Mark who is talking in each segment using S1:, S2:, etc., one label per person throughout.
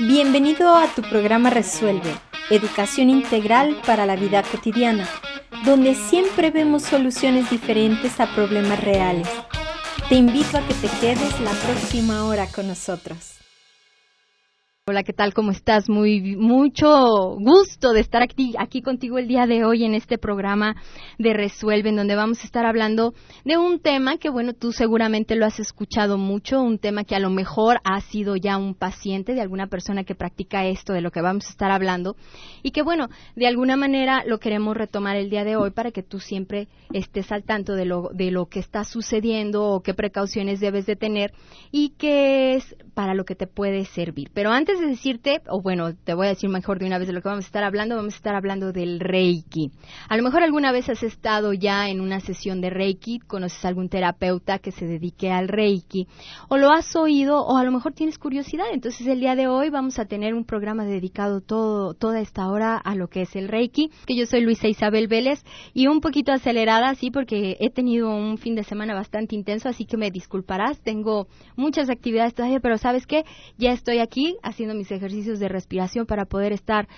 S1: Bienvenido a tu programa Resuelve, educación integral para la vida cotidiana, donde siempre vemos soluciones diferentes a problemas reales. Te invito a que te quedes la próxima hora con nosotros.
S2: Hola, ¿qué tal? ¿Cómo estás? Muy mucho gusto de estar aquí, contigo el día de hoy en este programa de Resuelve, en donde vamos a estar hablando de un tema que, bueno, tú seguramente lo has escuchado mucho, un tema que a lo mejor ha sido ya un paciente de alguna persona que practica esto de lo que vamos a estar hablando y que, bueno, de alguna manera lo queremos retomar el día de hoy para que tú siempre estés al tanto de lo, de lo que está sucediendo o qué precauciones debes de tener y qué es para lo que te puede servir. Pero antes de decirte, o bueno, te voy a decir mejor de una vez de lo que vamos a estar hablando, vamos a estar hablando del Reiki. A lo mejor alguna vez has estado ya en una sesión de Reiki, conoces a algún terapeuta que se dedique al Reiki, o lo has oído, o a lo mejor tienes curiosidad. Entonces el día de hoy vamos a tener un programa dedicado todo, toda esta hora a lo que es el Reiki, que yo soy Luisa Isabel Vélez y un poquito acelerada, sí, porque he tenido un fin de semana bastante intenso, así que me disculparás, tengo muchas actividades todavía, pero sabes qué, ya estoy aquí, así haciendo mis ejercicios de respiración para poder estar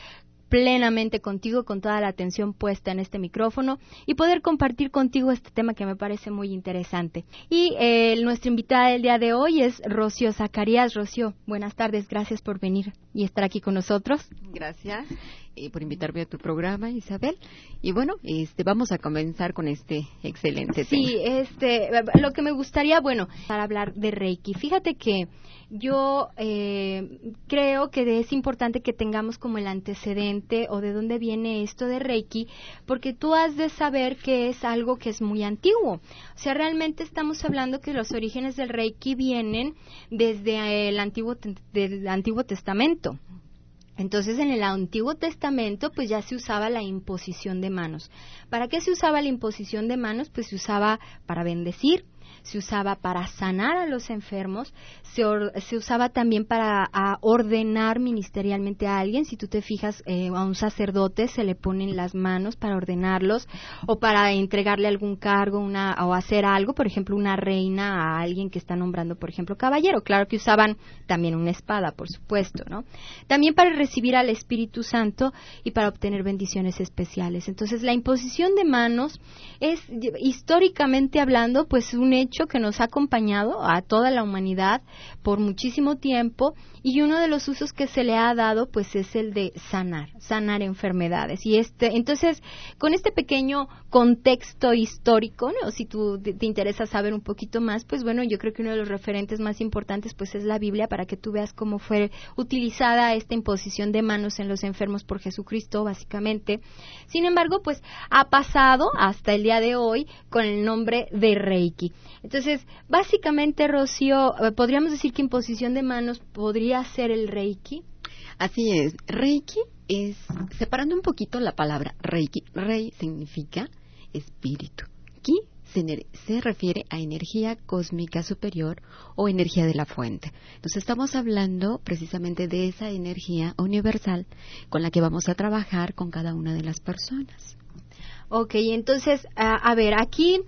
S2: plenamente contigo, con toda la atención puesta en este micrófono y poder compartir contigo este tema que me parece muy interesante. Y eh, nuestra invitada del día de hoy es Rocío Zacarías. Rocío, buenas tardes, gracias por venir y estar aquí con nosotros.
S3: Gracias por invitarme a tu programa, Isabel. Y bueno, este, vamos a comenzar con este excelente
S2: tema. Sí, este, lo que me gustaría, bueno, para hablar de Reiki. Fíjate que yo eh, creo que es importante que tengamos como el antecedente o de dónde viene esto de Reiki, porque tú has de saber que es algo que es muy antiguo. O sea, realmente estamos hablando que los orígenes del Reiki vienen desde el Antiguo, del Antiguo Testamento. Entonces en el Antiguo Testamento pues ya se usaba la imposición de manos. ¿Para qué se usaba la imposición de manos? Pues se usaba para bendecir, se usaba para sanar a los enfermos, se, se usaba también para ordenar ministerialmente a alguien. Si tú te fijas, eh, a un sacerdote se le ponen las manos para ordenarlos o para entregarle algún cargo una, o hacer algo, por ejemplo, una reina a alguien que está nombrando, por ejemplo, caballero. Claro que usaban también una espada, por supuesto, ¿no? También para recibir al Espíritu Santo y para obtener bendiciones especiales. Entonces, la imposición de manos es, históricamente hablando, pues un hecho que nos ha acompañado a toda la humanidad por muchísimo tiempo y uno de los usos que se le ha dado pues es el de sanar, sanar enfermedades. Y este, entonces, con este pequeño contexto histórico, si tú te, interesa saber un poquito más, pues bueno, yo creo que uno de los referentes más importantes pues es la Biblia para que tú veas cómo fue utilizada esta imposición de manos en los enfermos por Jesucristo, básicamente. Sin embargo, pues ha pasado hasta el día de hoy con el nombre de Reiki. Entonces, básicamente, Rocío, eh, podríamos decir que imposición de manos podría hacer el Reiki?
S3: Así es. Reiki es, separando un poquito la palabra Reiki, Rei significa espíritu. Ki se, se, refiere a energía cósmica superior o energía de la fuente. Entonces estamos hablando precisamente de esa energía universal con la que vamos a trabajar con cada una de las personas.
S2: Ok, entonces, a ver, aquí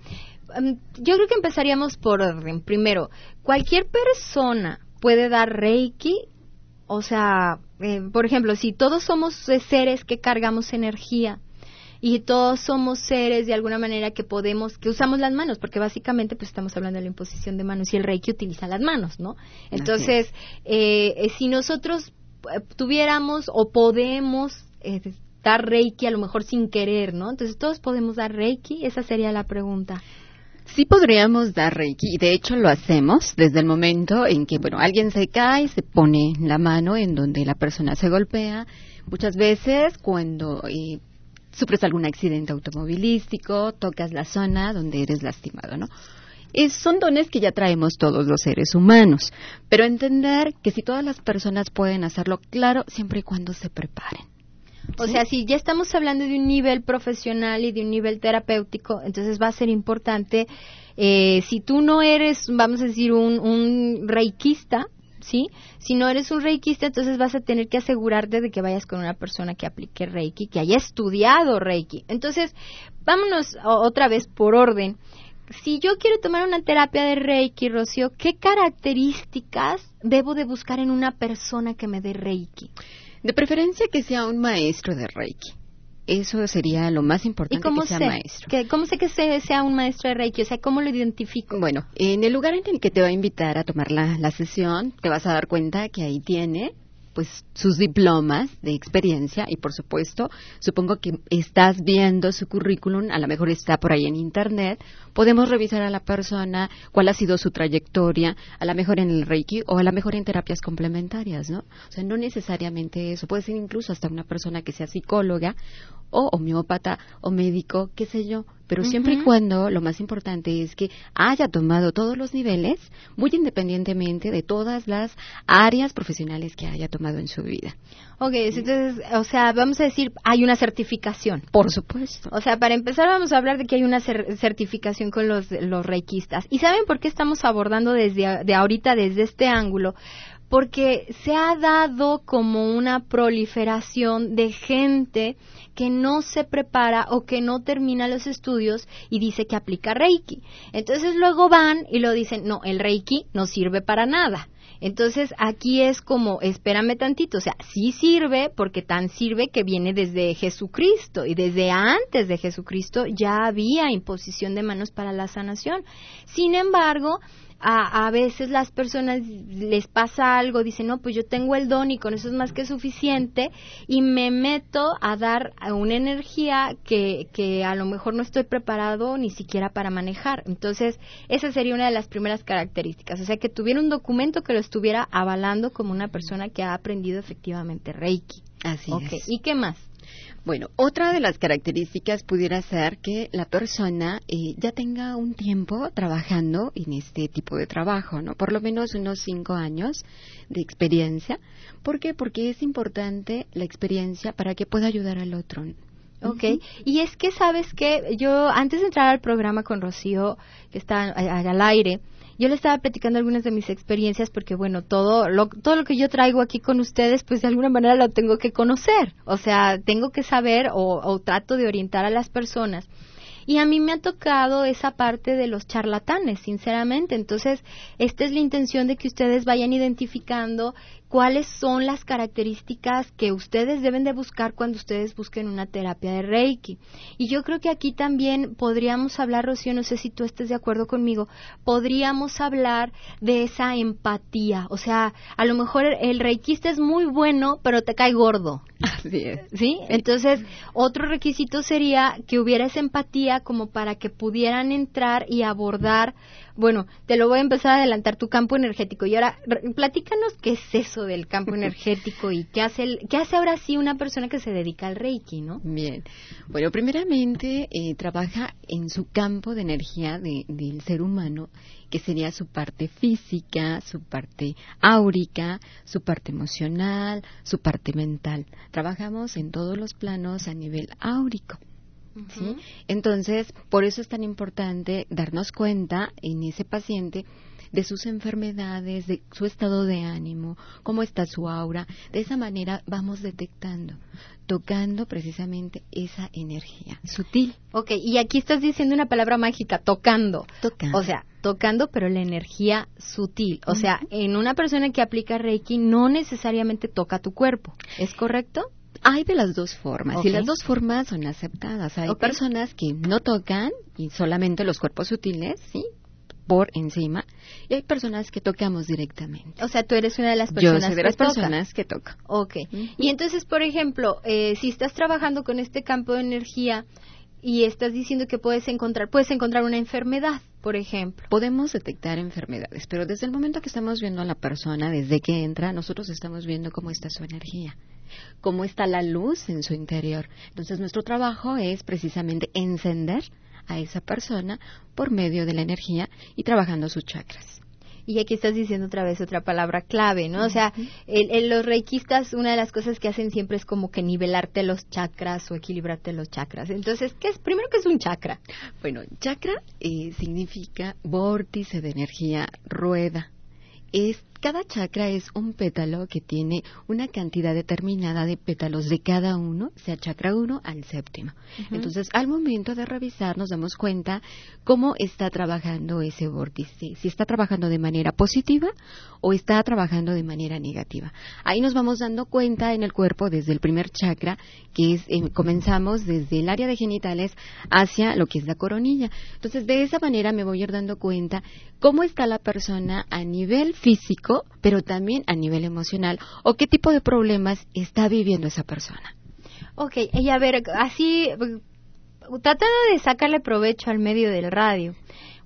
S2: yo creo que empezaríamos por orden. Primero, cualquier persona puede dar Reiki, o sea, eh, por ejemplo, si todos somos seres que cargamos energía y todos somos seres de alguna manera que podemos, que usamos las manos, porque básicamente pues estamos hablando de la imposición de manos y el Reiki utiliza las manos, ¿no? Entonces, eh, eh, si nosotros tuviéramos o podemos dar Reiki a lo mejor sin querer, ¿no? Entonces, todos podemos dar Reiki, esa sería la pregunta.
S3: Sí podríamos dar Reiki, y de hecho lo hacemos desde el momento en que, bueno, alguien se cae, se pone la mano en donde la persona se golpea. Muchas veces cuando eh, sufres algún accidente automovilístico, tocas la zona donde eres lastimado, ¿no? son dones que ya traemos todos los seres humanos, pero entender que si todas las personas pueden hacerlo, claro, siempre y cuando se preparen.
S2: O sea, si ya estamos hablando de un nivel profesional y de un nivel terapéutico, entonces va a ser importante, eh, si tú no eres, vamos a decir, un, un reikista, ¿sí? Si no eres un reikista, entonces vas a tener que asegurarte de que vayas con una persona que aplique reiki, que haya estudiado reiki. Entonces, vámonos otra vez por orden. si yo quiero tomar una terapia de Reiki, Rocío, ¿qué características debo de buscar en una persona que me dé Reiki?
S3: De preferencia que sea un maestro de Reiki. Eso sería lo más importante
S2: ¿Y cómo
S3: que sea
S2: sé?
S3: maestro.
S2: Que, ¿Cómo sé que se- sea un maestro de Reiki? O sea, ¿cómo lo identifico?
S3: Bueno, en el lugar en el que te va a invitar a tomar la, la sesión, te vas a dar cuenta que ahí tiene pues sus diplomas de experiencia y por supuesto, supongo que estás viendo su currículum, a lo mejor está por ahí en internet, podemos revisar a la persona cuál ha sido su trayectoria, a lo mejor en el Reiki o a lo mejor en terapias complementarias, ¿no? O sea, no necesariamente eso, puede ser incluso hasta una persona que sea psicóloga o homeópata o médico, qué sé yo, pero siempre y cuando lo más importante es que haya tomado todos los niveles, muy independientemente de todas las áreas profesionales que haya tomado en su vida.
S2: Ok, entonces, o sea, vamos a decir, hay una certificación.
S3: Por supuesto.
S2: O sea, para empezar vamos a hablar de que hay una cer- certificación con los, los reikistas. ¿Y saben por qué estamos abordando desde a- de ahorita, desde este ángulo? Porque se ha dado como una proliferación de gente que no se prepara o que no termina los estudios y dice que aplica Reiki. Entonces luego van y lo dicen, no, el Reiki no sirve para nada. Entonces aquí es como, espérame tantito, o sea, sí sirve porque tan sirve que viene desde Jesucristo y desde antes de Jesucristo ya había imposición de manos para la sanación. Sin embargo, a, a veces las personas les pasa algo, dicen, no, pues yo tengo el don y con eso es más que suficiente y me meto a dar una energía que, que a lo mejor no estoy preparado ni siquiera para manejar. Entonces, esa sería una de las primeras características, o sea, que tuviera un documento que lo estuviera avalando como una persona que ha aprendido efectivamente Reiki.
S3: Así es.
S2: ¿y qué más?
S3: Bueno, otra de las características pudiera ser que la persona eh, ya tenga un tiempo trabajando en este tipo de trabajo, ¿no? Por lo menos unos cinco años de experiencia. ¿Por qué? Porque es importante la experiencia para que pueda ayudar al otro.
S2: Ok, y es que sabes que yo antes de entrar al programa con Rocío, que está al aire, yo le estaba platicando algunas de mis experiencias porque bueno, todo lo, todo lo que yo traigo aquí con ustedes, pues de alguna manera lo tengo que conocer, o sea, tengo que saber o, o trato de orientar a las personas. Y a mí me ha tocado esa parte de los charlatanes, sinceramente. Entonces, esta es la intención de que ustedes vayan identificando cuáles son las características que ustedes deben de buscar cuando ustedes busquen una terapia de Reiki. Y yo creo que aquí también podríamos hablar, Rocío, no sé si tú estés de acuerdo conmigo, podríamos hablar de esa empatía. O sea, a lo mejor el reikista es muy bueno, pero te cae gordo.
S3: Así es.
S2: ¿Sí? Entonces, otro requisito sería que hubiera esa empatía como para que pudieran entrar y abordar, bueno, te lo voy a empezar a adelantar, tu campo energético. Y ahora, platícanos qué es eso del campo energético y qué hace, el- qué hace ahora sí una persona que se dedica al Reiki, ¿no?
S3: Bien. Bueno, primeramente eh, trabaja en su campo de energía de- del ser humano, que sería su parte física, su parte áurica, su parte emocional, su parte mental. Trabajamos en todos los planos a nivel áurico. ¿Sí? Entonces, por eso es tan importante darnos cuenta en ese paciente de sus enfermedades, de su estado de ánimo, cómo está su aura. De esa manera vamos detectando, tocando precisamente esa energía sutil.
S2: Ok, y aquí estás diciendo una palabra mágica, tocando.
S3: Tocando.
S2: O sea, tocando, pero la energía sutil. O sea, en una persona que aplica Reiki no necesariamente toca tu cuerpo. ¿Es correcto?
S3: Hay de las dos formas y las dos formas son aceptadas. Hay personas que no tocan y solamente los cuerpos sutiles, ¿sí? Por encima. Y hay personas que tocamos directamente.
S2: O sea, tú eres una de las
S3: Yo
S2: personas
S3: soy de
S2: que
S3: las
S2: toca.
S3: personas que tocan.
S2: Ok. Y entonces, por ejemplo, eh, si estás trabajando con este campo de energía y estás diciendo que puedes encontrar, puedes encontrar una enfermedad, por ejemplo.
S3: Podemos detectar enfermedades, pero desde el momento que estamos viendo a la persona, desde que entra, nosotros estamos viendo cómo está su energía, cómo está la luz en su interior. Entonces, nuestro trabajo es precisamente encender a esa persona por medio de la energía y trabajando sus chakras.
S2: Y aquí estás diciendo otra vez otra palabra clave, ¿no? O sea, el- el- los reikistas, una de las cosas que hacen siempre es como que nivelarte los chakras o equilibrarte los chakras. Entonces, ¿qué es? Primero, ¿qué es un chakra?
S3: Bueno, chakra eh, significa vórtice de energía, rueda. Es cada chakra es un pétalo que tiene una cantidad determinada de pétalos de cada uno, sea chakra 1 al séptimo. Entonces, al momento de revisar, nos damos cuenta cómo está trabajando ese vórtice, si está trabajando de manera positiva o está trabajando de manera negativa. Ahí nos vamos dando cuenta en el cuerpo desde el primer chakra, que es, eh, comenzamos desde el área de genitales hacia lo que es la coronilla. Entonces, de esa manera me voy a ir dando cuenta cómo está la persona a nivel físico, pero también a nivel emocional, o qué tipo de problemas está viviendo esa persona.
S2: Ok, y a ver, así, tratando de sacarle provecho al medio del radio,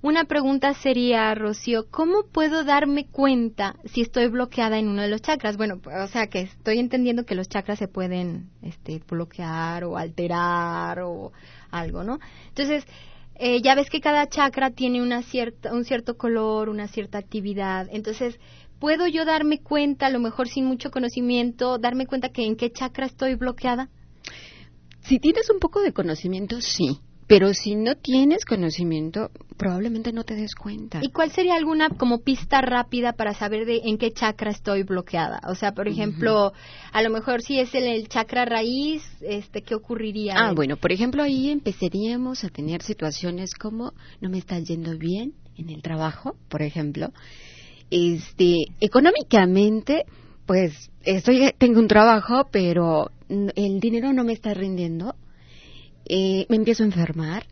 S2: una pregunta sería, Rocío, ¿cómo puedo darme cuenta si estoy bloqueada en uno de los chakras? Bueno, o sea que estoy entendiendo que los chakras se pueden este, bloquear o alterar o algo, ¿no? Entonces, eh, ya ves que cada chakra tiene una cierta, un cierto color, una cierta actividad. Entonces, ¿puedo yo darme cuenta, a lo mejor sin mucho conocimiento, darme cuenta que en qué chakra estoy bloqueada?
S3: Si tienes un poco de conocimiento, sí. Pero si no tienes conocimiento, probablemente no te des cuenta.
S2: ¿Y cuál sería alguna como pista rápida para saber de en qué chakra estoy bloqueada? O sea, por ejemplo, a lo mejor si es el, el, chakra raíz, este, ¿qué ocurriría?
S3: Ah, bueno, por ejemplo, ahí empezaríamos a tener situaciones como no me está yendo bien en el trabajo, por ejemplo. Este, económicamente, pues estoy tengo un trabajo, pero el dinero no me está rindiendo eh, me empiezo a enfermar,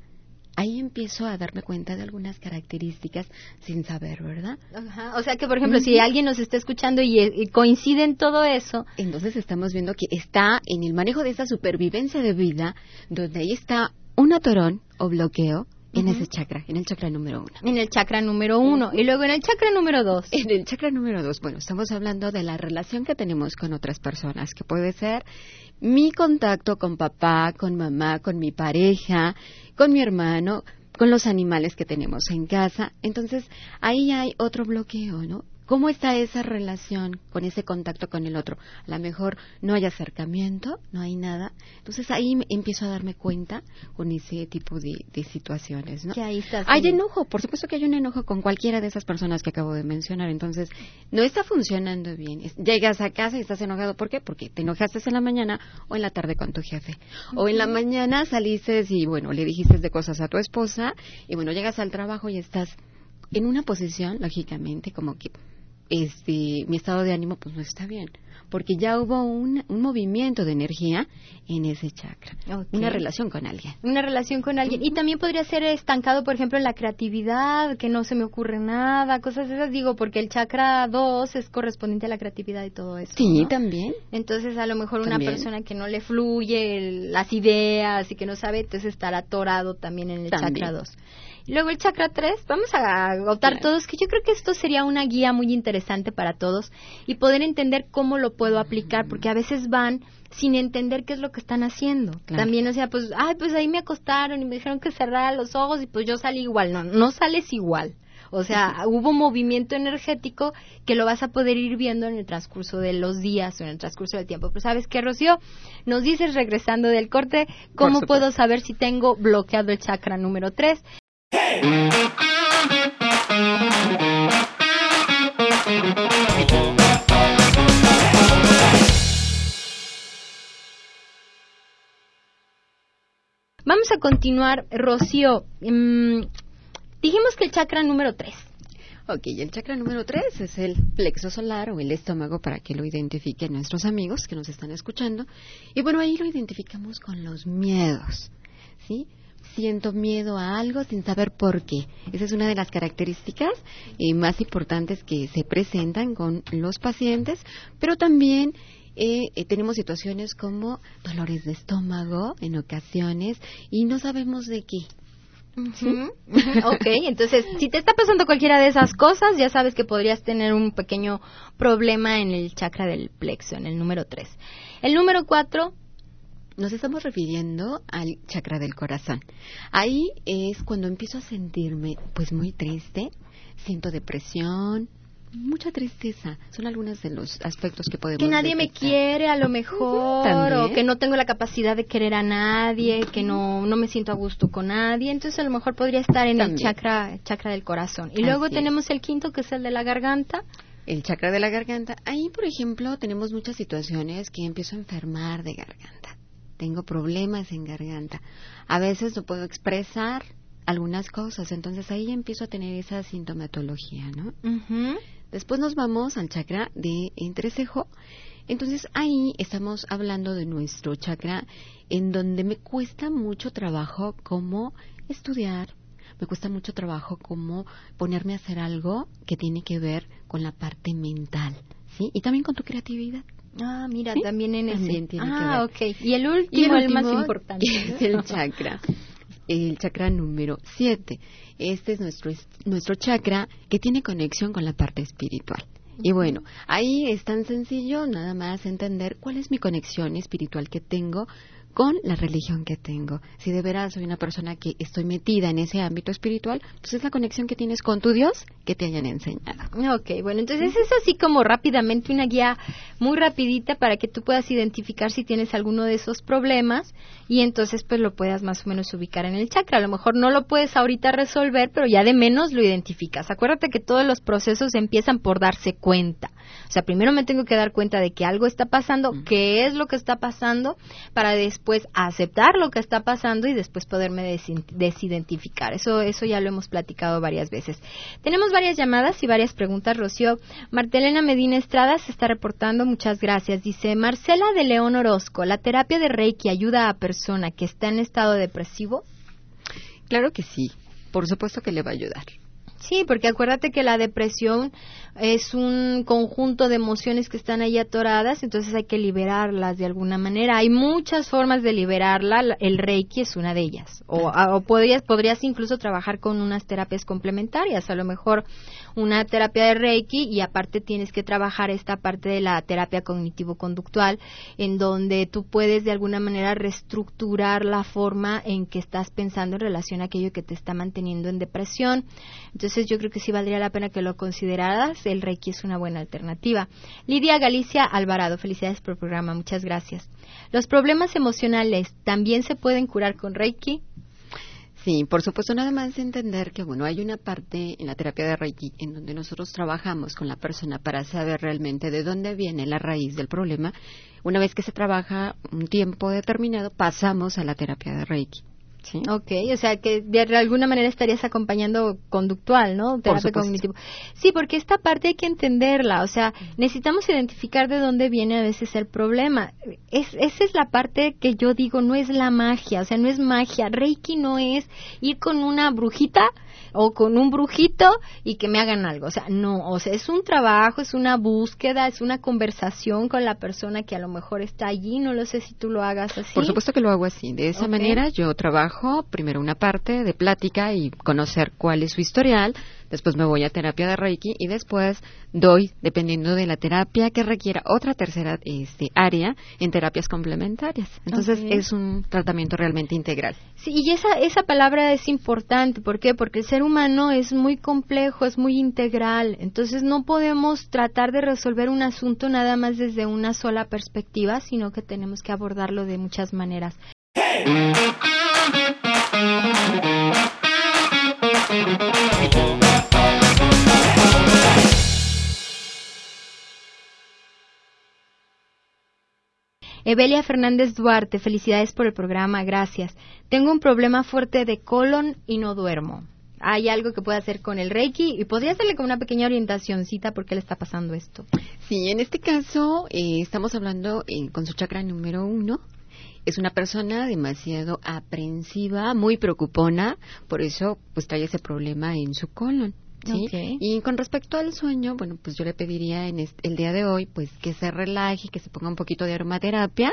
S3: ahí empiezo a darme cuenta de algunas características sin saber, ¿verdad?
S2: Ajá. O sea que, por ejemplo, si alguien nos está escuchando y, coincide en todo eso.
S3: Entonces estamos viendo que está en el manejo de esa supervivencia de vida, donde ahí está un atorón o bloqueo. En ese chakra, en el chakra número uno.
S2: En el chakra número uno. Y luego en el chakra número dos.
S3: En el chakra número dos, bueno, estamos hablando de la relación que tenemos con otras personas, que puede ser mi contacto con papá, con mamá, con mi pareja, con mi hermano, con los animales que tenemos en casa. Entonces, ahí hay otro bloqueo, ¿no? ¿Cómo está esa relación con ese contacto con el otro? A lo mejor no hay acercamiento, no hay nada. Entonces ahí empiezo a darme cuenta con ese tipo de, situaciones, ¿no?
S2: Que ahí está,
S3: Hay enojo, por supuesto que hay un enojo con cualquiera de esas personas que acabo de mencionar. Entonces no está funcionando bien. Llegas a casa y estás enojado. ¿Por qué? Porque te enojaste en la mañana o en la tarde con tu jefe. O en la mañana saliste y, bueno, le dijiste de cosas a tu esposa y, bueno, llegas al trabajo y estás en una posición, lógicamente, como que este, mi estado de ánimo pues no está bien, porque ya hubo un, un movimiento de energía en ese chakra, una relación con alguien.
S2: Una relación con alguien. Y también podría ser estancado, por ejemplo, en la creatividad, que no se me ocurre nada, cosas esas, digo, porque el chakra 2 es correspondiente a la creatividad y todo eso.
S3: Sí, también.
S2: Entonces, a lo mejor una persona que no le fluye las ideas y que no sabe, entonces estará atorado también en el chakra 2. Luego el chakra 3, vamos a agotar todos, que yo creo que esto sería una guía muy interesante para todos y poder entender cómo lo puedo aplicar, porque a veces van sin entender qué es lo que están haciendo. También, o sea, pues, ay, pues ahí me acostaron y me dijeron que cerrara los ojos y pues yo salí igual. No, no sales igual. O sea, hubo movimiento energético que lo vas a poder ir viendo en el transcurso de los días o en el transcurso del tiempo. Pero ¿sabes qué, Rocío? Nos dices, regresando del corte, ¿cómo puedo saber si tengo bloqueado el chakra número 3? Vamos a continuar, Rocío. Mm, dijimos que el chakra número 3.
S3: Ok, el chakra número 3 es el plexo solar o el estómago para que lo identifiquen nuestros amigos que nos están escuchando. Y bueno, ahí lo identificamos con los miedos, ¿sí? Siento miedo a algo sin saber por qué. Esa es una de las características eh, más importantes que se presentan con los pacientes, pero también eh, eh, tenemos situaciones como dolores de estómago en ocasiones y no sabemos de qué.
S2: ok, entonces si te está pasando cualquiera de esas cosas, ya sabes que podrías tener un pequeño problema en el chakra del plexo, en el número 3. El número 4
S3: nos estamos refiriendo al chakra del corazón. Ahí es cuando empiezo a sentirme pues muy triste, siento depresión, mucha tristeza. Son algunos de los aspectos que podemos
S2: Que nadie me quiere a lo mejor, o que no tengo la capacidad de querer a nadie, que no, no me siento a gusto con nadie. Entonces a lo mejor podría estar en el chakra, chakra del corazón. Y luego tenemos el quinto, que es el de la garganta.
S3: el chakra de la garganta, ahí, por ejemplo, tenemos muchas situaciones que empiezo a enfermar de garganta. Tengo problemas en garganta. A veces no puedo expresar algunas cosas, entonces ahí empiezo a tener esa sintomatología, ¿no? Después nos vamos al chakra de entrecejo. Entonces ahí estamos hablando de nuestro chakra en donde me cuesta mucho trabajo como estudiar, me cuesta mucho trabajo como ponerme a hacer algo que tiene que ver con la parte mental, ¿sí? Y también con tu creatividad.
S2: Ah, mira, también en ese.
S3: Tiene
S2: ah,
S3: que ver.
S2: ok. Y el último, el, más importante.
S3: Es el chakra. el chakra número 7. Este es nuestro, nuestro chakra que tiene conexión con la parte espiritual. Y bueno, ahí es tan sencillo nada más entender cuál es mi conexión espiritual que tengo con la religión que tengo. Si de veras soy una persona que estoy metida en ese ámbito espiritual, pues es la conexión que tienes con tu Dios que te hayan enseñado.
S2: Ok, bueno, entonces es así como rápidamente una guía muy rapidita para que tú puedas identificar si tienes alguno de esos problemas y entonces pues lo puedas más o menos ubicar en el chakra. A lo mejor no lo puedes ahorita resolver, pero ya de menos lo identificas. Acuérdate que todos los procesos empiezan por darse cuenta. O sea, primero me tengo que dar cuenta de que algo está pasando, qué es lo que está pasando, para después aceptar lo que está pasando y después poderme desidentificar. Eso, eso ya lo hemos platicado varias veces. Tenemos varias llamadas y varias preguntas, Rocío. Martelena Medina Estrada se está reportando, muchas gracias. Dice, Marcela de León Orozco, ¿la terapia de Reiki ayuda a persona que está en estado depresivo?
S3: Claro que sí, por supuesto que le va a ayudar.
S2: Sí, porque acuérdate que la depresión es un conjunto de emociones que están ahí atoradas, entonces hay que liberarlas de alguna manera. Hay muchas formas de liberarla, el Reiki es una de ellas. O, o podrías, podrías incluso trabajar con unas terapias complementarias, a lo mejor una terapia de Reiki y aparte tienes que trabajar esta parte de la terapia cognitivo-conductual, en donde tú puedes de alguna manera reestructurar la forma en que estás pensando en relación a aquello que te está manteniendo en depresión. Entonces yo creo que sí valdría la pena que lo consideraras. El Reiki es una buena alternativa. Lidia Galicia Alvarado, felicidades por el programa, muchas gracias. Los problemas emocionales también se pueden curar con Reiki.
S3: Sí, por supuesto, nada más entender que, bueno, hay una parte en la terapia de Reiki en donde nosotros trabajamos con la persona para saber realmente de dónde viene la raíz del problema. Una vez que se trabaja un tiempo determinado, pasamos a la terapia de Reiki.
S2: ¿Sí? Ok, o sea que de alguna manera estarías acompañando conductual, ¿no? Terapia cognitivo. Sí, porque esta parte hay que entenderla, o sea, necesitamos identificar de dónde viene a veces el problema. Es, esa es la parte que yo digo, no es la magia, o sea, no es magia. Reiki no es ir con una brujita o con un brujito y que me hagan algo. O sea, no, o sea, es un trabajo, es una búsqueda, es una conversación con la persona que a lo mejor está allí. No lo sé si tú lo hagas así.
S3: Por supuesto que lo hago así. De esa manera yo trabajo primero una parte de plática y conocer cuál es su historial después me voy a terapia de Reiki y después doy, dependiendo de la terapia que requiera, otra tercera este, área en terapias complementarias. Entonces es un tratamiento realmente integral.
S2: Sí, y esa, esa palabra es importante. ¿Por qué? Porque el ser humano es muy complejo, es muy integral. Entonces no podemos tratar de resolver un asunto nada más desde una sola perspectiva, sino que tenemos que abordarlo de muchas maneras. Evelia Fernández Duarte, felicidades por el programa, gracias. Tengo un problema fuerte de colon y no duermo. ¿Hay algo que pueda hacer con el Reiki? Y podría hacerle como una pequeña orientacióncita por qué le está pasando esto.
S3: Sí, en este caso eh, estamos hablando eh, con su chakra número uno. Es una persona demasiado aprensiva, muy preocupona, por eso pues trae ese problema en su colon. Y con respecto al sueño, bueno, pues yo le pediría en el día de hoy, pues que se relaje, que se ponga un poquito de aromaterapia,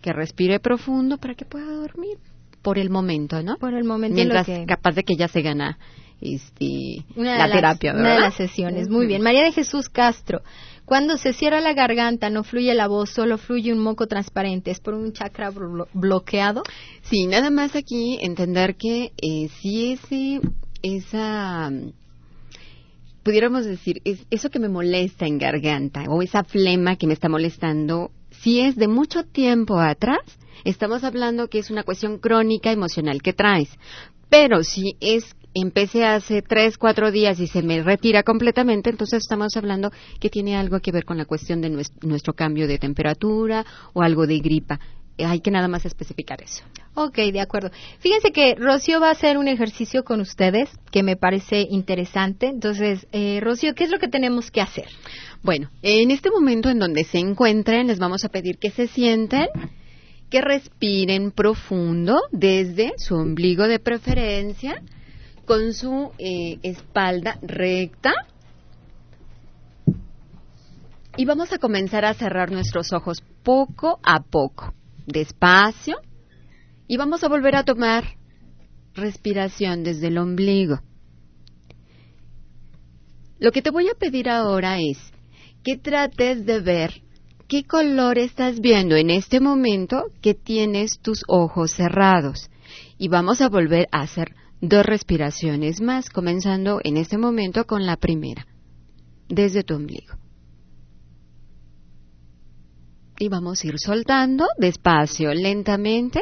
S3: que respire profundo para que pueda dormir por el momento, ¿no?
S2: Por el momento.
S3: Mientras capaz de que ya se gana este, la terapia,
S2: ¿verdad? Una de las sesiones. Muy bien. María de Jesús Castro. Cuando se cierra la garganta, no fluye la voz, solo fluye un moco transparente. ¿Es por un chakra bloqueado?
S3: Sí, nada más aquí entender que eh, si ese, esa pudiéramos decir, es eso que me molesta en garganta o esa flema que me está molestando, si es de mucho tiempo atrás, estamos hablando que es una cuestión crónica emocional que traes. Pero si es empecé hace tres, cuatro días y se me retira completamente, entonces estamos hablando que tiene algo que ver con la cuestión de nuestro cambio de temperatura o algo de gripa hay que nada más especificar eso.
S2: Ok, de acuerdo. Fíjense que Rocío va a hacer un ejercicio con ustedes que me parece interesante. Entonces, eh, Rocío, ¿qué es lo que tenemos que hacer?
S3: Bueno, en este momento en donde se encuentren, les vamos a pedir que se sienten, que respiren profundo desde su ombligo de preferencia, con su eh, espalda recta. Y vamos a comenzar a cerrar nuestros ojos poco a poco despacio y vamos a volver a tomar respiración desde el ombligo. Lo que te voy a pedir ahora es que trates de ver qué color estás viendo en este momento que tienes tus ojos cerrados. Y vamos a volver a hacer dos respiraciones más, comenzando en este momento con la primera, desde tu ombligo. Y vamos a ir soltando despacio, lentamente.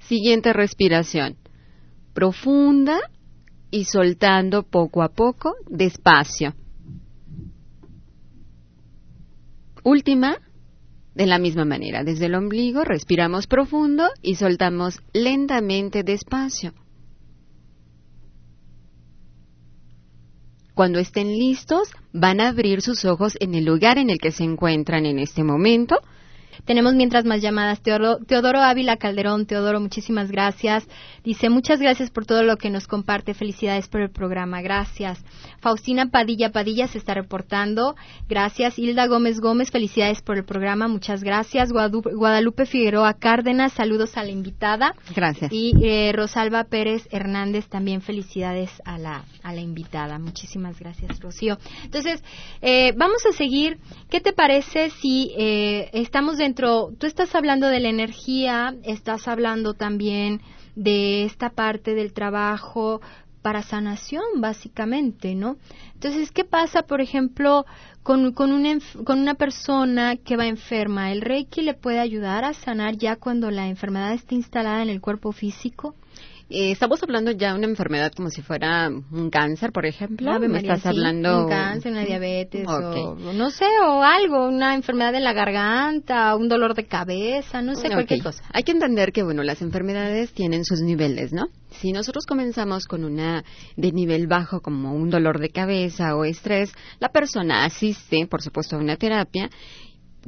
S3: Siguiente respiración. Profunda y soltando poco a poco, despacio. Última, de la misma manera, desde el ombligo respiramos profundo y soltamos lentamente despacio. Cuando estén listos, van a abrir sus ojos en el lugar en el que se encuentran en este momento
S2: tenemos mientras más llamadas. Teodoro, Ávila Calderón, Teodoro, muchísimas gracias. Dice, muchas gracias por todo lo que nos comparte. Felicidades por el programa. Gracias. Faustina Padilla Padilla se está reportando. Gracias. Hilda Gómez Gómez, felicidades por el programa. Muchas gracias. Guadalupe, Figueroa Cárdenas, saludos a la invitada.
S3: Gracias.
S2: Y eh, Rosalba Pérez Hernández, también felicidades a la, a la invitada. Muchísimas gracias, Rocío. Entonces, eh, vamos a seguir. ¿Qué te parece si eh, estamos dentro tú estás hablando de la energía, estás hablando también de esta parte del trabajo para sanación, básicamente, ¿no? Entonces, ¿qué pasa, por ejemplo, con, una, con una persona que va enferma? ¿El Reiki le puede ayudar a sanar ya cuando la enfermedad está instalada en el cuerpo físico?
S3: Eh, estamos hablando ya de una enfermedad como si fuera un cáncer, por ejemplo.
S2: ¿Me estás hablando? Un cáncer, una diabetes, o no sé, o algo, una enfermedad de la garganta, un dolor de cabeza, no sé, cualquier cosa.
S3: Hay que entender que, bueno, las enfermedades tienen sus niveles, ¿no? Si nosotros comenzamos con una de nivel bajo como un dolor de cabeza o estrés, la persona asiste, por supuesto, a una terapia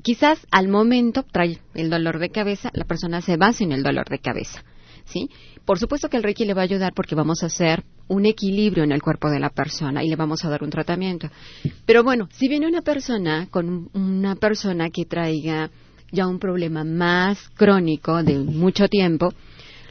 S3: quizás al momento trae el dolor de cabeza, la persona se va sin el dolor de cabeza. ¿sí? Por supuesto que el Reiki le va a ayudar porque vamos a hacer un equilibrio en el cuerpo de la persona y le vamos a dar un tratamiento. Pero bueno, si viene una persona con una persona que traiga ya un problema más crónico de mucho tiempo,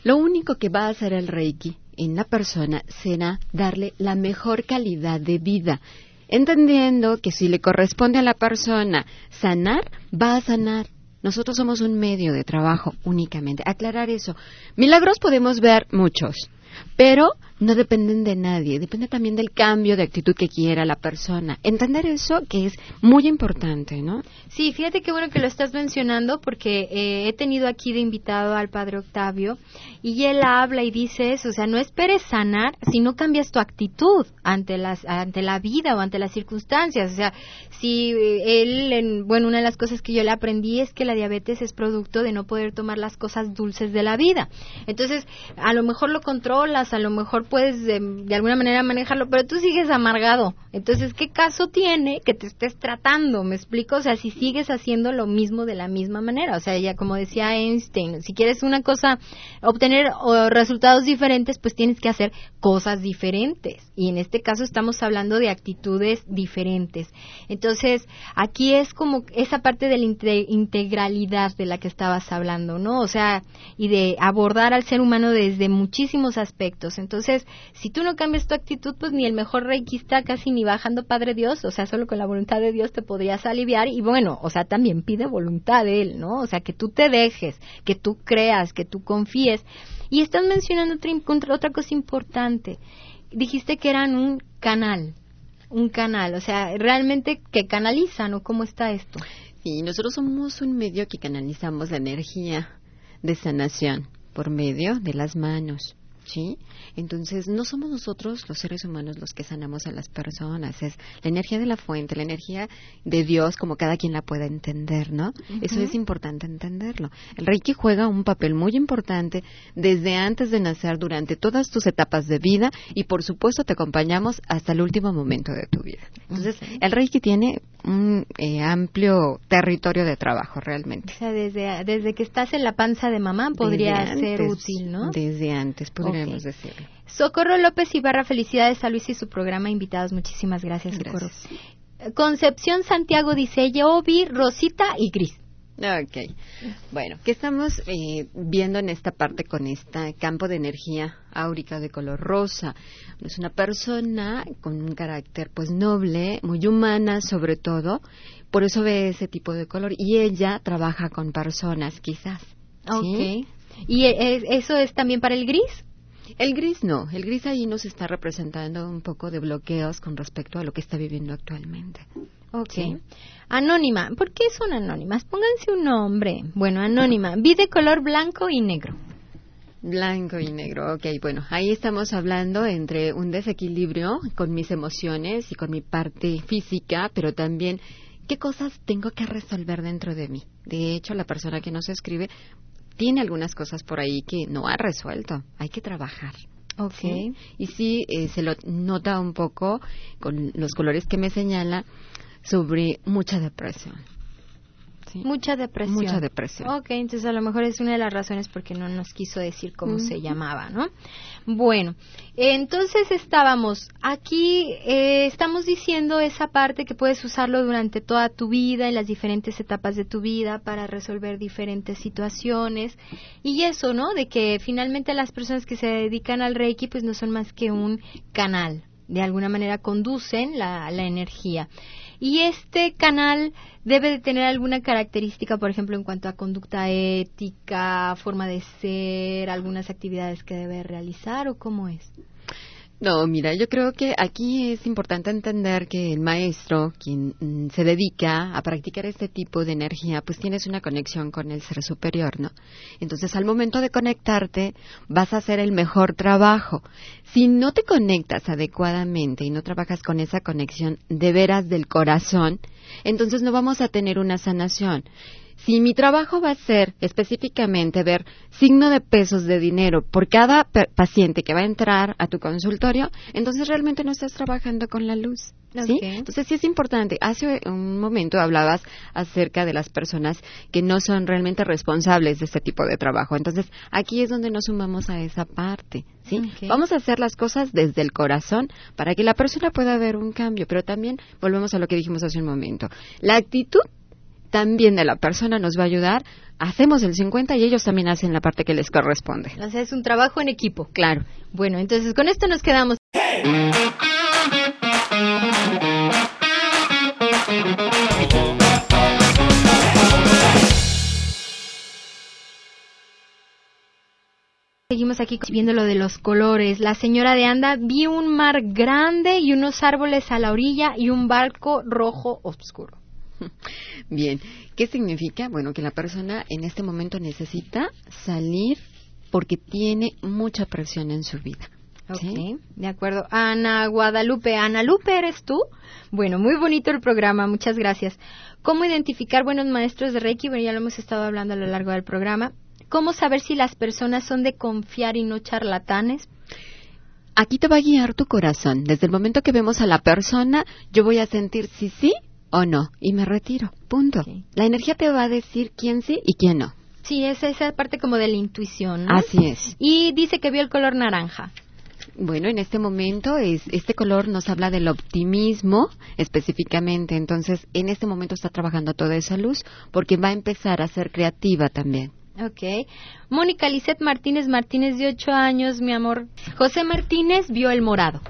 S3: lo único que va a hacer el Reiki en la persona será darle la mejor calidad de vida, entendiendo que si le corresponde a la persona sanar, va a sanar. Nosotros somos un medio de trabajo únicamente. Aclarar eso. Milagros podemos ver muchos, pero no dependen de nadie, depende también del cambio de actitud que quiera la persona. Entender eso que es muy importante, ¿no?
S2: Sí, fíjate qué bueno que lo estás mencionando porque eh, he tenido aquí de invitado al padre Octavio y él habla y dice eso, o sea, no esperes sanar si no cambias tu actitud ante las ante la vida o ante las circunstancias, o sea, si eh, él bueno, una de las cosas que yo le aprendí es que la diabetes es producto de no poder tomar las cosas dulces de la vida. Entonces, a lo mejor lo controlas, a lo mejor puedes de, alguna manera manejarlo, pero tú sigues amargado. Entonces, ¿qué caso tiene que te estés tratando? ¿Me explico? O sea, si sigues haciendo lo mismo de la misma manera. O sea, ya como decía Einstein, si quieres una cosa, obtener resultados diferentes, pues tienes que hacer cosas diferentes. Y en este caso estamos hablando de actitudes diferentes. Entonces, aquí es como esa parte de la integralidad de la que estabas hablando, ¿no? O sea, y de abordar al ser humano desde muchísimos aspectos. Entonces, si tú no cambias tu actitud, pues ni el mejor reikista casi ni bajando Padre Dios, o sea, solo con la voluntad de Dios te podrías aliviar y bueno, o sea, también pide voluntad de Él, ¿no? O sea, que tú te dejes, que tú creas, que tú confíes. Y estás mencionando otra, otra cosa importante. Dijiste que eran un canal, un canal, o sea, realmente que canalizan o cómo está esto.
S3: Sí, nosotros somos un medio que canalizamos la energía de sanación por medio de las manos. ¿Sí? Entonces, no somos nosotros los seres humanos los que sanamos a las personas, es la energía de la fuente, la energía de Dios, como cada quien la pueda entender, ¿no? Eso es importante entenderlo. El Reiki juega un papel muy importante desde antes de nacer, durante todas tus etapas de vida y, por supuesto, te acompañamos hasta el último momento de tu vida. Entonces, el Reiki tiene un eh, amplio territorio de trabajo realmente.
S2: O sea, desde, desde que estás en la panza de mamá podría ser útil, ¿no?
S3: Desde antes,
S2: Socorro López Ibarra, felicidades a Luis y su programa. Invitados, muchísimas gracias, Socorro. Concepción Santiago dice, yo vi Rosita y Gris.
S3: Ok. Bueno, ¿qué estamos eh, viendo en esta parte con este campo de energía áurica de color rosa? Es una persona con un carácter pues noble, muy humana sobre todo, por eso ve ese tipo de color y ella trabaja con personas quizás.
S2: Ok. ¿Y e, eso es también para el gris?
S3: El gris no, el gris ahí nos está representando un poco de bloqueos con respecto a lo que está viviendo actualmente.
S2: Ok. Anónima, ¿por qué son anónimas? Pónganse un nombre. Bueno, anónima, vi de color blanco y negro.
S3: Blanco y negro, ok, bueno, ahí estamos hablando entre un desequilibrio con mis emociones y con mi parte física, pero también qué cosas tengo que resolver dentro de mí. De hecho, la persona que nos escribe tiene algunas cosas por ahí que no ha resuelto. Hay que trabajar.
S2: Okay.
S3: Y sí, eh, se lo nota un poco con los colores que me señala sobre mucha depresión.
S2: Mucha depresión.
S3: Mucha depresión.
S2: Ok, entonces a lo mejor es una de las razones porque no nos quiso decir cómo se llamaba, ¿no? Bueno, entonces estábamos aquí, eh, estamos diciendo esa parte que puedes usarlo durante toda tu vida, en las diferentes etapas de tu vida, para resolver diferentes situaciones. Y eso, ¿no? De que finalmente las personas que se dedican al Reiki, pues no son más que un canal. De alguna manera conducen la, la energía. Y este canal debe de tener alguna característica, por ejemplo, en cuanto a conducta ética, forma de ser, algunas actividades que debe realizar o cómo es.
S3: No, mira, yo creo que aquí es importante entender que el maestro, quien mm, se dedica a practicar este tipo de energía, pues tienes una conexión con el ser superior, ¿no? Entonces, al momento de conectarte, vas a hacer el mejor trabajo. Si no te conectas adecuadamente y no trabajas con esa conexión de veras del corazón, entonces no vamos a tener una sanación. Si mi trabajo va a ser específicamente ver signo de pesos de dinero por cada paciente que va a entrar a tu consultorio, entonces realmente no estás trabajando con la luz. ¿Sí? Entonces sí es importante. Hace un momento hablabas acerca de las personas que no son realmente responsables de este tipo de trabajo. Entonces aquí es donde nos sumamos a esa parte. ¿sí? Vamos a hacer las cosas desde el corazón para que la persona pueda ver un cambio, pero también volvemos a lo que dijimos hace un momento. La actitud también de la persona nos va a ayudar. Hacemos el 50 y ellos también hacen la parte que les corresponde.
S2: O sea, es un trabajo en equipo.
S3: Claro.
S2: Bueno, entonces con esto nos quedamos. Seguimos aquí viendo lo de los colores. La señora de Anda vio un mar grande y unos árboles a la orilla y un barco rojo oscuro.
S3: Bien, ¿qué significa? Bueno, que la persona en este momento necesita salir porque tiene mucha presión en su vida.
S2: Ok, de acuerdo. Ana Guadalupe, Ana Lupe, ¿eres tú? Bueno, muy bonito el programa, muchas gracias. ¿Cómo identificar buenos maestros de Reiki? Bueno, ya lo hemos estado hablando a lo largo del programa. ¿Cómo saber si las personas son de confiar y no charlatanes?
S3: Aquí te va a guiar tu corazón. Desde el momento que vemos a la persona, yo voy a sentir si sí o no y me retiro. Punto. La energía te va a decir quién sí y quién no.
S2: Sí, es esa parte como de la intuición. ¿no?
S3: Así es.
S2: Y dice que vio el color naranja.
S3: Bueno, en este momento es, este color nos habla del optimismo específicamente, entonces en este momento está trabajando toda esa luz porque va a empezar a ser creativa también.
S2: Ok. Mónica Lisette Martínez Martínez de 8 años, mi amor. José Martínez vio el morado.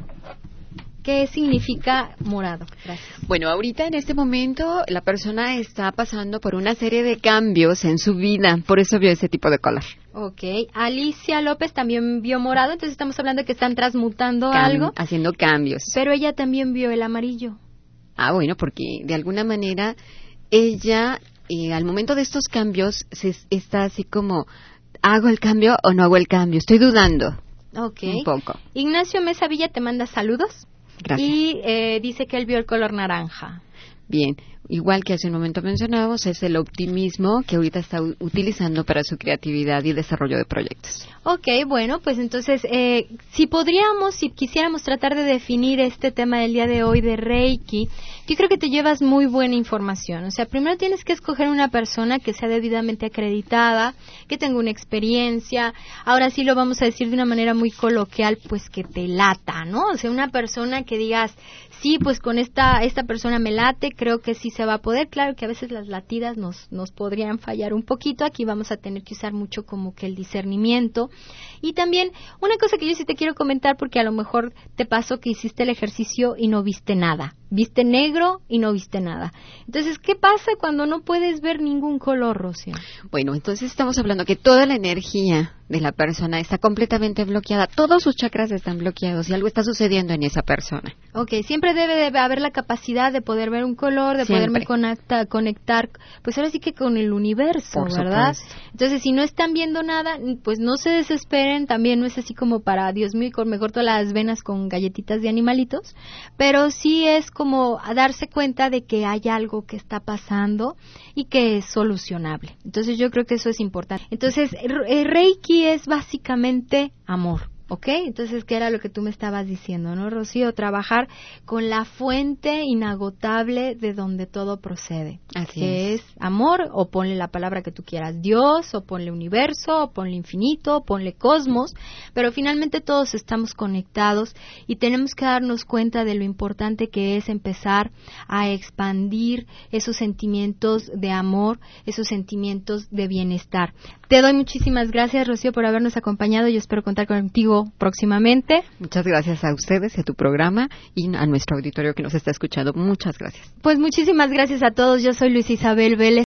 S2: ¿Qué significa morado? Gracias.
S3: Bueno, ahorita en este momento la persona está pasando por una serie de cambios en su vida, por eso vio ese tipo de color.
S2: Ok. Alicia López también vio morado, entonces estamos hablando de que están transmutando algo.
S3: Haciendo cambios.
S2: Pero ella también vio el amarillo.
S3: Ah, bueno, porque de alguna manera ella, eh, al momento de estos cambios, se está así como ¿hago el cambio o no hago el cambio? Estoy dudando.
S2: Ok.
S3: Un poco.
S2: Ignacio Mesa Villa te manda saludos.
S3: Gracias.
S2: Y eh, dice que él vio el color naranja.
S3: Bien, igual que hace un momento mencionábamos, es el optimismo que ahorita está utilizando para su creatividad y desarrollo de proyectos.
S2: Ok, bueno, pues entonces, eh, si podríamos, si quisiéramos tratar de definir este tema del día de hoy de Reiki, yo creo que te llevas muy buena información. O sea, primero tienes que escoger una persona que sea debidamente acreditada, que tenga una experiencia. Ahora sí lo vamos a decir de una manera muy coloquial, pues que te lata, ¿no? O sea, una persona que digas, sí, pues con esta, esta persona me late, creo que sí se va a poder. Claro que a veces las latidas nos, nos podrían fallar un poquito. Aquí vamos a tener que usar mucho como que el discernimiento. Y también una cosa que yo sí te quiero comentar porque a lo mejor te pasó que hiciste el ejercicio y no viste nada. Viste negro y no viste nada. Entonces, ¿qué pasa cuando no puedes ver ningún color, Rocío?
S3: Bueno, entonces estamos hablando que toda la energía de la persona está completamente bloqueada, todos sus chakras están bloqueados y algo está sucediendo en esa persona.
S2: Ok, siempre debe de haber la capacidad de poder ver un color, de
S3: Siempre.
S2: poderme conecta- conectar, pues ahora sí que con el universo,
S3: Por
S2: ¿verdad?
S3: supuesto.
S2: Entonces, si no están viendo nada, pues no se desesperen, también no es así como para, Dios mío, con- me corto las venas con galletitas de animalitos, pero sí es como a darse cuenta de que hay algo que está pasando y que es solucionable. Entonces, yo creo que eso es importante. Entonces, R- Reiki es básicamente amor. ¿Ok? Entonces, ¿qué era lo que tú me estabas diciendo, no, Rocío? Trabajar con la fuente inagotable de donde todo procede.
S3: Así
S2: que
S3: es.
S2: es amor, o ponle la palabra que tú quieras, Dios, o ponle universo, o ponle infinito, o ponle cosmos, pero finalmente todos estamos conectados y tenemos que darnos cuenta de lo importante que es empezar a expandir esos sentimientos de amor, esos sentimientos de bienestar. Te doy muchísimas gracias, Rocío, por habernos acompañado y espero contar contigo próximamente.
S3: Muchas gracias a ustedes y a tu programa y a nuestro auditorio que nos está escuchando. Muchas gracias.
S2: Pues muchísimas gracias a todos. Yo soy Luis Isabel Vélez.